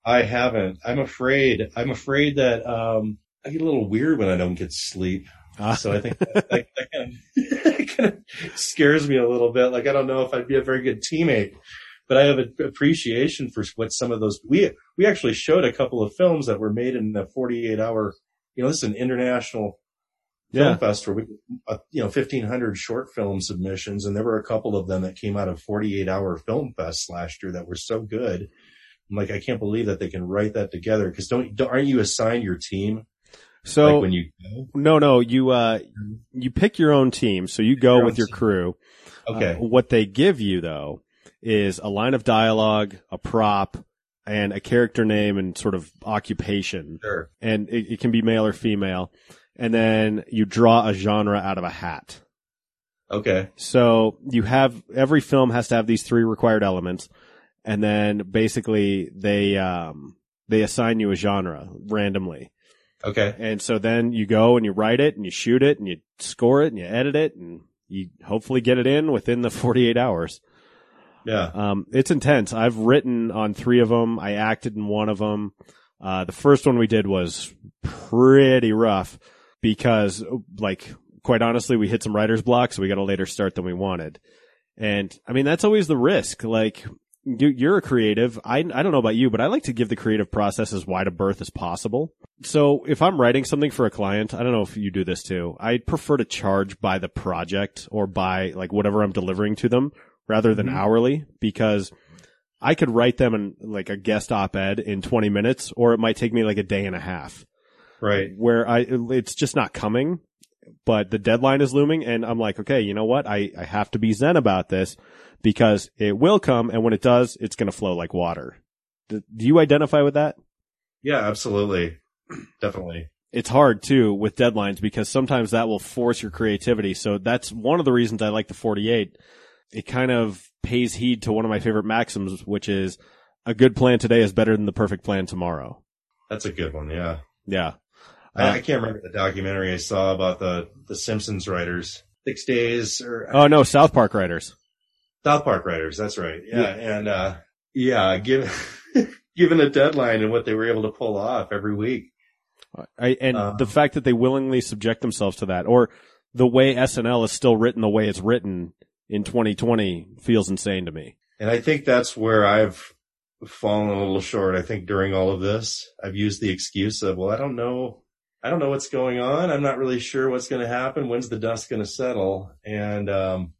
[SPEAKER 2] I haven't. I'm afraid. I'm afraid that um, I get a little weird when I don't get sleep.
[SPEAKER 1] Ah.
[SPEAKER 2] So I think that, that, that kind, of, kind of scares me a little bit. Like I don't know if I'd be a very good teammate, but I have an appreciation for what some of those we we actually showed a couple of films that were made in a 48 hour. You know, this is an international
[SPEAKER 1] Yeah.
[SPEAKER 2] film fest where we, uh, you know, 1500 short film submissions, and there were a couple of them that came out of 48 hour film fests last year that were so good. I'm like, I can't believe that they can write that together because don't, don't aren't you assigned your team
[SPEAKER 1] So
[SPEAKER 2] like when you go?
[SPEAKER 1] no, no, you uh, you pick your own team. So you go
[SPEAKER 2] Your
[SPEAKER 1] with your
[SPEAKER 2] team.
[SPEAKER 1] crew.
[SPEAKER 2] Okay,
[SPEAKER 1] Uh, what they give you though is a line of dialogue, a prop, and a character name and sort of occupation.
[SPEAKER 2] sure.
[SPEAKER 1] And it, it can be male or female. And then you draw a genre out of a hat.
[SPEAKER 2] Okay,
[SPEAKER 1] So you have every film has to have these three required elements, and then basically they um they assign you a genre randomly.
[SPEAKER 2] okay,
[SPEAKER 1] And so then you go and you write it and you shoot it and you score it and you edit it and you hopefully get it in within the 48 hours.
[SPEAKER 2] Yeah,
[SPEAKER 1] Um, it's intense. I've written on three of them. I acted in one of them. Uh, the first one we did was pretty rough because like, quite honestly, we hit some writer's block, so we got a later start than we wanted. And I mean, that's always the risk. Like, you, you're a creative. I, I don't know about you, but I like to give the creative process as wide a berth as possible. So if I'm writing something for a client, I don't know if you do this too. I prefer to charge by the project or by like whatever I'm delivering to them rather than
[SPEAKER 2] Mhm.
[SPEAKER 1] hourly because I could write them in like a guest op-ed in 20 minutes or it might take me like a day and a half
[SPEAKER 2] right.
[SPEAKER 1] where I, it's just not coming, but the deadline is looming and I'm like, okay, you know what? I, I have to be zen about this because it will come. And when it does, it's going to flow like water. Do, do you identify with that?
[SPEAKER 2] Yeah, absolutely, definitely.
[SPEAKER 1] It's hard too with deadlines because sometimes that will force your creativity. So that's one of the reasons I like the 48. It kind of pays heed to one of my favorite maxims, which is a good plan today is better than the perfect plan tomorrow.
[SPEAKER 2] That's a good one. Yeah,
[SPEAKER 1] Yeah.
[SPEAKER 2] I,
[SPEAKER 1] Uh,
[SPEAKER 2] I can't remember the documentary I saw about the the Simpsons writers. Six days or
[SPEAKER 1] Oh no, South Park writers.
[SPEAKER 2] South Park writers. That's right. Yeah. And, uh, yeah, given, given a deadline and what they were able to pull off every week.
[SPEAKER 1] I, and
[SPEAKER 2] Um,
[SPEAKER 1] the fact that they willingly subject themselves to that, or the way SNL is still written the way it's written in 2020 feels insane to me.
[SPEAKER 2] And I think that's where I've fallen a little short. I think during all of this, I've used the excuse of, well, I don't know. I don't know what's going on. I'm not really sure what's going to happen. When's the dust going to settle? And, um,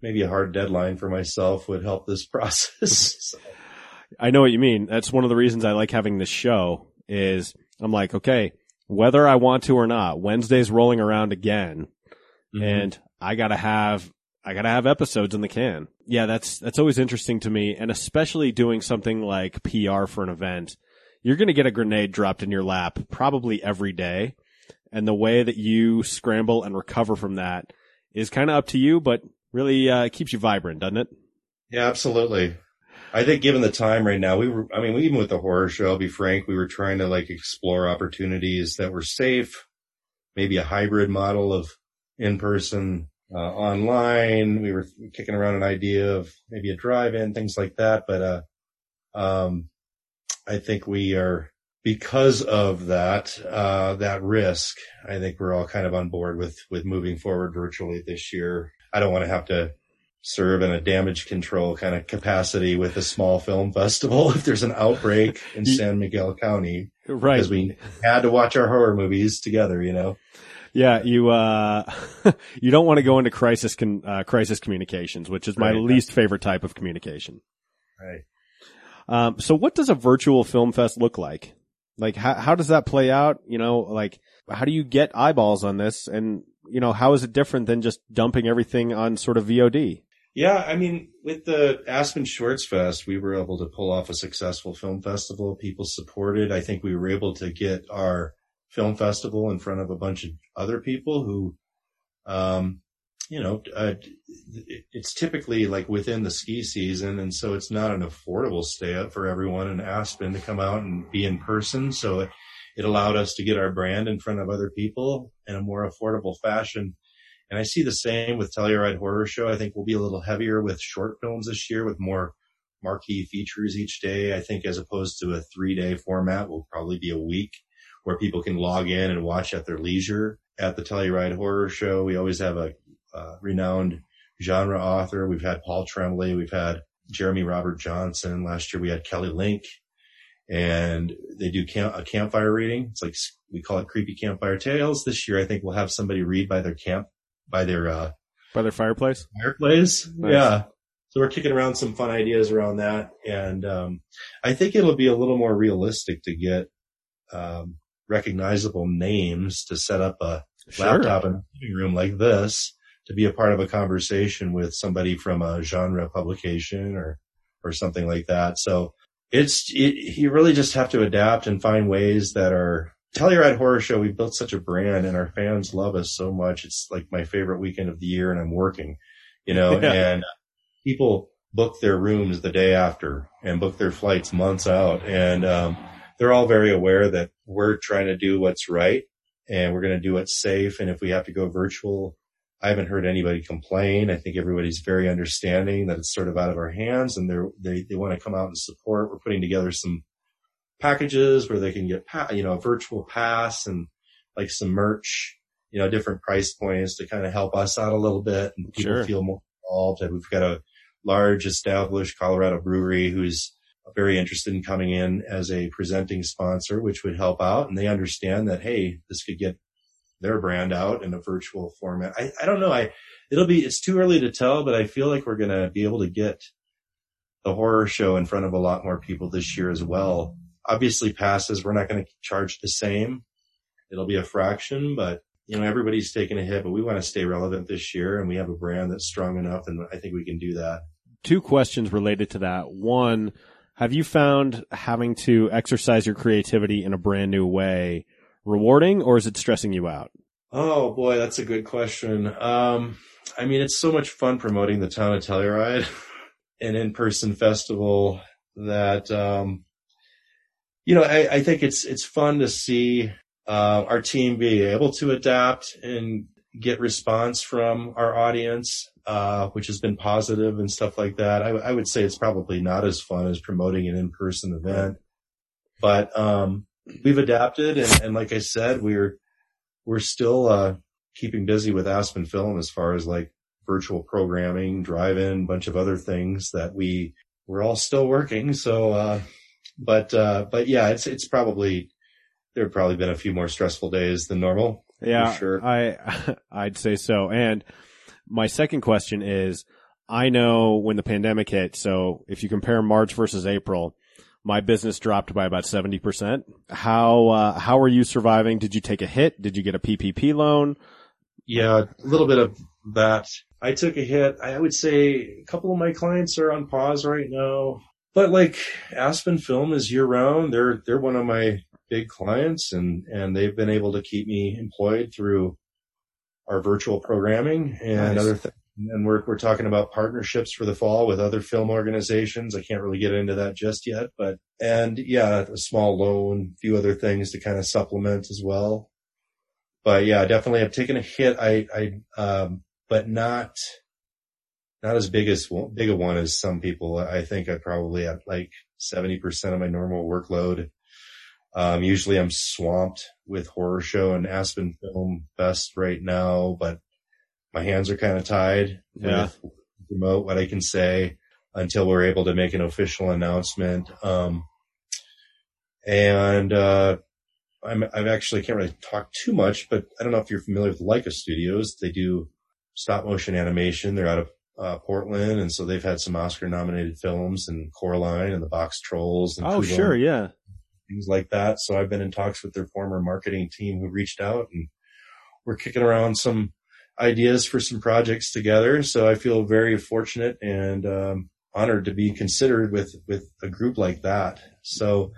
[SPEAKER 2] maybe a hard deadline for myself would help this process. So,
[SPEAKER 1] I know what you mean. That's one of the reasons I like having this show is I'm like, okay, whether I want to or not, Wednesday's rolling around again
[SPEAKER 2] mhm.
[SPEAKER 1] and I gotta have, I gotta have episodes in the can. Yeah, that's, that's always interesting to me. And especially doing something like PR for an event, you're to get a grenade dropped in your lap probably every day. And the way that you scramble and recover from that is kind of up to you, but really, uh, keeps you vibrant, doesn't it?
[SPEAKER 2] Yeah, absolutely. I think given the time right now, we were, I mean, even with the horror show, I'll be frank, we were trying to like explore opportunities that were safe, maybe a hybrid model of in person, uh, online. We were kicking around an idea of maybe a drive in, things like that. But, uh, um, I think we are, because of that, uh, that risk, I think we're all kind of on board with, with moving forward virtually this year. I don't want to have to serve in a damage control kind of capacity with a small film festival if there's an outbreak in San Miguel County
[SPEAKER 1] Right.
[SPEAKER 2] because we had to watch our horror movies together, you know.
[SPEAKER 1] Yeah, you uh you don't want to go into crisis con- uh, crisis communications, which is my
[SPEAKER 2] Right.
[SPEAKER 1] least favorite type of communication.
[SPEAKER 2] Right.
[SPEAKER 1] Um so what does a virtual film fest look like? Like how how does that play out? You know, like how do you get eyeballs on this and you know, how is it different than just dumping everything on sort of VOD?
[SPEAKER 2] Yeah, I mean, with the Aspen Shorts Fest, we were able to pull off a successful film festival. People supported. I think we were able to get our film festival in front of a bunch of other people who, um, you know, uh, it- it's typically like within the ski season. And so it's not an affordable stay up for everyone in Aspen to come out and be in person. So it, it allowed us to get our brand in front of other people in a more affordable fashion. And I see the same with Telluride Horror Show. I think we'll be a little heavier with short films this year with more marquee features each day. I think as opposed to a three day format will probably be a week where people can log in and watch at their leisure. at the Telluride Horror Show. We always have a, a renowned genre author. We've had Paul Tremblay. We've had Jeremy Robert Johnson. Last year we had Kelly Link and they do camp, a campfire reading. It's like, we call it creepy campfire tales. This year, I think we'll have somebody read by their camp, by their, uh,
[SPEAKER 1] By their fireplace?
[SPEAKER 2] fireplace.
[SPEAKER 1] Nice.
[SPEAKER 2] Yeah. So we're kicking around some fun ideas around that. And, um, I think it'll be a little more realistic to get, um, recognizable names to set up a laptop in a living room like this to be a part of a conversation with somebody from a genre publication or, or something like that. So it's, it, you really just have to adapt and find ways that are Telluride Horror Show. We built such a brand and our fans love us so much. It's like my favorite weekend of the year and I'm working, you know,
[SPEAKER 1] Yeah.
[SPEAKER 2] and people book their rooms the day after and book their flights months out. And, um, they're all very aware that we're trying to do what's right and we're going to do what's safe. And if we have to go virtual, I haven't heard anybody complain. I think everybody's very understanding that it's sort of out of our hands and they're, they, they want to come out and support. We're putting together some packages where they can get, pa- you know, a virtual pass and like some merch, you know, different price points to kind of help us out a little bit and people
[SPEAKER 1] Sure.
[SPEAKER 2] feel more involved. And we've got a large established Colorado brewery who's very interested in coming in as a presenting sponsor, which would help out. And they understand that, hey, this could get their brand out in a virtual format. I, I don't know. I, it'll be, it's too early to tell, but I feel like we're going to be able to get the horror show in front of a lot more people this year as well. Obviously passes, we're not going to charge the same. It'll be a fraction, but you know, everybody's taking a hit, but we want to stay relevant this year and we have a brand that's strong enough and I think we can do that.
[SPEAKER 1] Two questions related to that. One, have you found having to exercise your creativity in a brand new way rewarding or is it stressing you out?
[SPEAKER 2] Oh boy, that's a good question. Um, I mean, it's so much fun promoting the town of Telluride, an in-person festival that, um, you know, I, I think it's, it's fun to see, uh, our team be able to adapt and get response from our audience, uh, which has been positive and stuff like that. I, I would say it's probably not as fun as promoting an in-person event, but, um, we've adapted and, and like I said, we're, we're still uh, keeping busy with Aspen Film as far as like virtual programming, drive-in, bunch of other things that we we're all still working. So, uh, but uh, but yeah, it's it's probably there have probably been a few more stressful days than normal.
[SPEAKER 1] Yeah,
[SPEAKER 2] sure.
[SPEAKER 1] I I'd say so. And my second question is, I know when the pandemic hit. So if you compare March versus April, my business dropped by about seventy percent. How uh, how are you surviving? Did you take a hit? Did you get a PPP loan?
[SPEAKER 2] Yeah, a little bit of that. I took a hit. I would say a couple of my clients are on pause right now, but like Aspen Film is year round. They're they're one of my big clients, and and they've been able to keep me employed through our virtual programming and
[SPEAKER 1] Nice.
[SPEAKER 2] other things. And we're we're talking about partnerships for the fall with other film organizations. I can't really get into that just yet, but and yeah, a small loan, a few other things to kind of supplement as well. But yeah, definitely I've taken a hit. I I um but not not as big as big a one as some people. I think I probably at like 70% of my normal workload. Um, usually I'm swamped with horror show and Aspen Film Fest right now, but my hands are kind of tied
[SPEAKER 1] Yeah.
[SPEAKER 2] with remote what I can say until we're able to make an official announcement. Um, and, uh, I'm, I've actually can't really talk too much, but I don't know if you're familiar with Laika Studios. They do stop motion animation. They're out of uh, Portland, and so they've had some Oscar nominated films and Coraline and the Box Trolls and
[SPEAKER 1] Oh, sure, yeah.
[SPEAKER 2] Things like that. So I've been in talks with their former marketing team who reached out and we're kicking around some ideas for some projects together. So I feel very fortunate and um, honored to be considered with with a group like that. So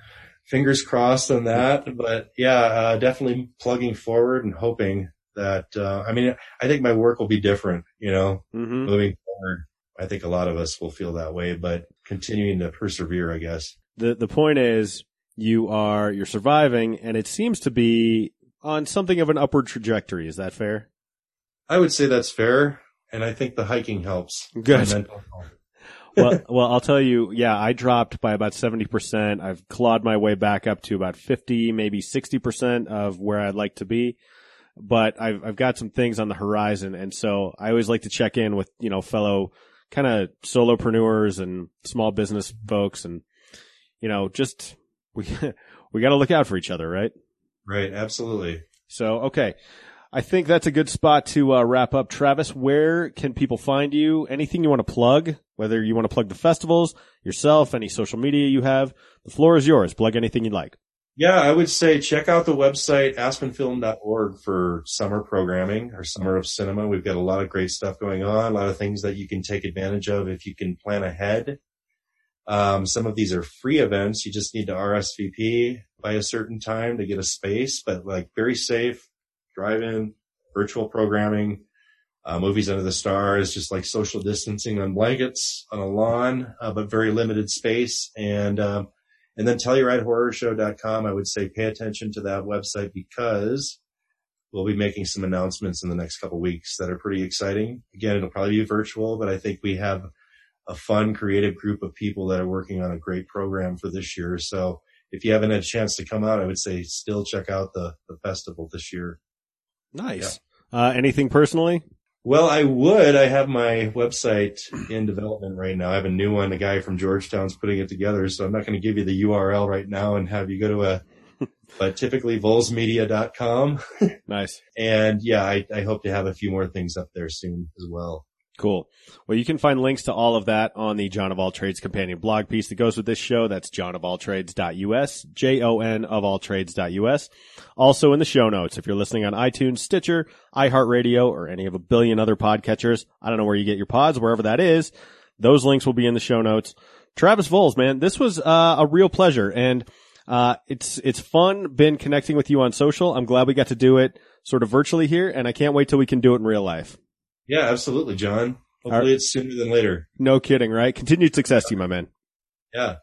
[SPEAKER 2] fingers crossed on that. But yeah, uh, definitely plugging forward and hoping that. Uh, I mean, I think my work will be different. You know,
[SPEAKER 1] hmm
[SPEAKER 2] moving forward. I think a lot of us will feel that way, but continuing to persevere, I guess.
[SPEAKER 1] The the point is, you are you're surviving, and it seems to be on something of an upward trajectory. Is that fair?
[SPEAKER 2] I would say that's fair, and I think the hiking helps.
[SPEAKER 1] Good.
[SPEAKER 2] My mental health.
[SPEAKER 1] well, well, I'll tell you, yeah, I dropped by about 70%. I've clawed my way back up to about 50, maybe 60% of where I'd like to be. but I've I've got some things on the horizon, and so I always like to check in with you know fellow kind of solopreneurs and small business folks, and you know just we we got to look out for each other, right?
[SPEAKER 2] Right. Absolutely.
[SPEAKER 1] So okay. I think that's a good spot to uh, wrap up. Travis, where can people find you? Anything you want to plug? Whether you want to plug the festivals, yourself, any social media you have, the floor is yours. Plug anything you'd like.
[SPEAKER 2] Yeah, I would say check out the website aspenfilm.org for summer programming or summer of cinema. We've got a lot of great stuff going on, a lot of things that you can take advantage of if you can plan ahead. Um, some of these are free events. You just need to RSVP by a certain time to get a space, but like very safe, drive-in, virtual programming, uh, movies under the stars, just like social distancing on blankets on a lawn, uh, but very limited space. And, um, and then TellurideHorrorShow.com, I would say pay attention to that website because we'll be making some announcements in the next couple weeks that are pretty exciting. Again, it'll probably be virtual, but I think we have a fun, creative group of people that are working on a great program for this year. So if you haven't had a chance to come out, I would say still check out the, the festival this year.
[SPEAKER 1] Nice. Uh, anything personally?
[SPEAKER 2] Well, I would. I have my website in development right now. I have a new one. A guy from Georgetown's putting it together. So I'm not going to give you the URL right now and have you go to a, but typically volsmedia.com.
[SPEAKER 1] Nice.
[SPEAKER 2] And yeah, I, I hope to have a few more things up there soon as well.
[SPEAKER 1] Cool. Well, you can find links to all of that on the Jon of All Trades companion blog piece that goes with this show. That's jonofalltrades.us, J-O-N of all trades.us. Also in the show notes, if you're listening on iTunes, Stitcher, iHeartRadio, or any of a billion other podcatchers, I don't know where you get your pods, wherever that is, those links will be in the show notes. Travis Voles, man, this was uh, a real pleasure and uh, it's it's fun been connecting with you on social. I'm glad we got to do it sort of virtually here and I can't wait till we can do it in real life.
[SPEAKER 2] Yeah, absolutely, Jon. Hopefully
[SPEAKER 1] right.
[SPEAKER 2] it's sooner than later.
[SPEAKER 1] No kidding, right? Continued success to you, my man.
[SPEAKER 2] Yeah.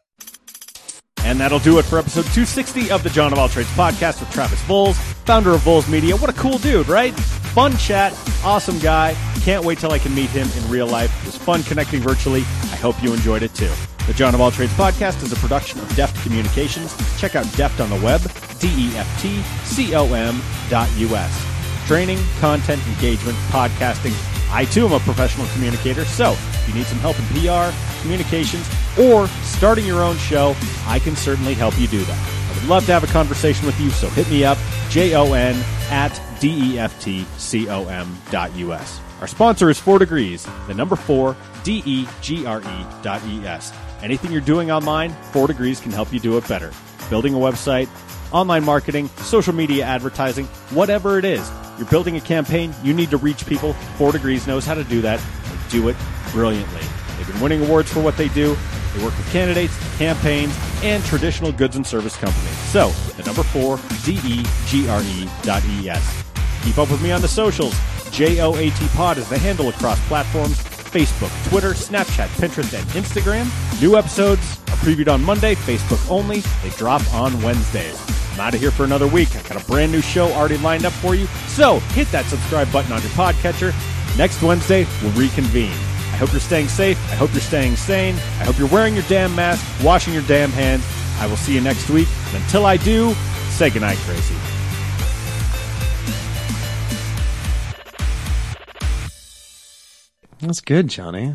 [SPEAKER 1] And that'll do it for episode 260 of the Jon of All Trades podcast with Travis Voles, founder of Voles Media. What a cool dude, right? Fun chat, awesome guy. Can't wait till I can meet him in real life. It was fun connecting virtually. I hope you enjoyed it too. The Jon of All Trades podcast is a production of Deft Communications. Check out Deft on the web, D-E-F-T-C-O-M dot U-S. Training, content, engagement, podcasting. I too am a professional communicator, so if you need some help in PR, communications, or starting your own show, I can certainly help you do that. I would love to have a conversation with you, so hit me up, J-O-N at D-E-F-T-C-O-M dot U-S. Our sponsor is Four Degrees, the number four, D-E-G-R-E dot E-S. Anything you're doing online, Four Degrees can help you do it better. Building a website, online marketing, social media advertising, whatever it is. You're building a campaign, you need to reach people. Four Degrees knows how to do that. They do it brilliantly. They've been winning awards for what they do. They work with candidates, campaigns, and traditional goods and service companies. So, the number four, D-E-G-R-E dot E-S. Keep up with me on the socials. J-O-A-T Pod is the handle across platforms. Facebook, Twitter, Snapchat, Pinterest, and Instagram. New episodes are previewed on Monday, Facebook only. They drop on Wednesdays. I'm out of here for another week. I got a brand new show already lined up for you. So hit that subscribe button on your podcatcher. Next Wednesday, we'll reconvene. I hope you're staying safe. I hope you're staying sane. I hope you're wearing your damn mask, washing your damn hands. I will see you next week. And until I do, say goodnight, Tracy.
[SPEAKER 3] That's good, Johnny.